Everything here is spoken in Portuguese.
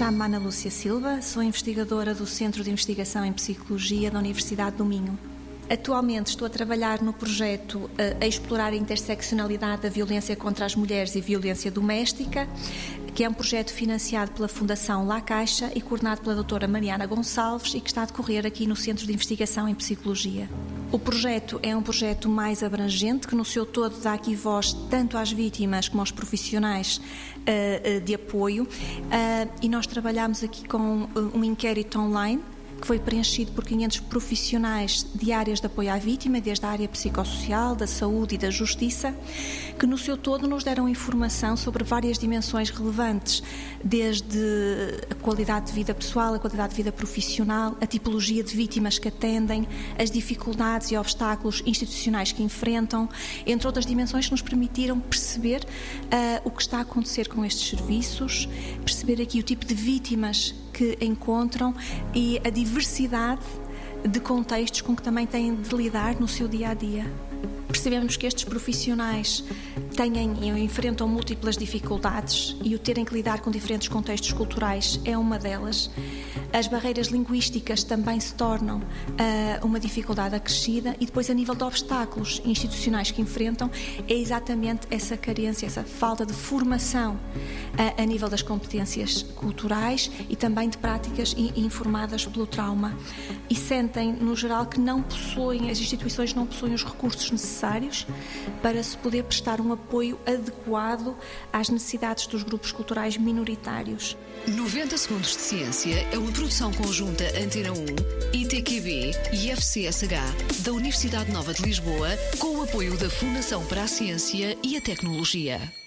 Chamo-me Ana Lúcia Silva, sou investigadora do Centro de Investigação em Psicologia da Universidade do Minho. Atualmente estou a trabalhar no projeto eh, a explorar a interseccionalidade da violência contra as mulheres e violência doméstica, que é um projeto financiado pela Fundação La Caixa e coordenado pela doutora Mariana Gonçalves e que está a decorrer aqui no Centro de Investigação em Psicologia. O projeto é um projeto mais abrangente, que no seu todo dá aqui voz tanto às vítimas como aos profissionais uh, de apoio. E nós trabalhamos aqui com um inquérito online que foi preenchido por 500 profissionais de áreas de apoio à vítima, desde a área psicossocial, da saúde e da justiça, que no seu todo nos deram informação sobre várias dimensões relevantes, desde a qualidade de vida pessoal, a qualidade de vida profissional, a tipologia de vítimas que atendem, as dificuldades e obstáculos institucionais que enfrentam, entre outras dimensões que nos permitiram perceber uh, o que está a acontecer com estes serviços, perceber aqui o tipo de vítimas que encontram e a diversidade de contextos com que também têm de lidar no seu dia a dia. Percebemos que estes profissionais têm enfrentam múltiplas dificuldades e o terem que lidar com diferentes contextos culturais é uma delas. As barreiras linguísticas também se tornam uh, uma dificuldade acrescida e depois a nível de obstáculos institucionais que enfrentam é exatamente essa carência, essa falta de formação uh, a nível das competências culturais e também de práticas informadas pelo trauma. E sentem, no geral, que não possuem, as instituições não possuem os recursos necessários para se poder prestar um apoio adequado às necessidades dos grupos culturais minoritários. 90 Segundos de Ciência é uma produção conjunta Antena 1, ITQB e FCSH da Universidade Nova de Lisboa, com o apoio da Fundação para a Ciência e a Tecnologia.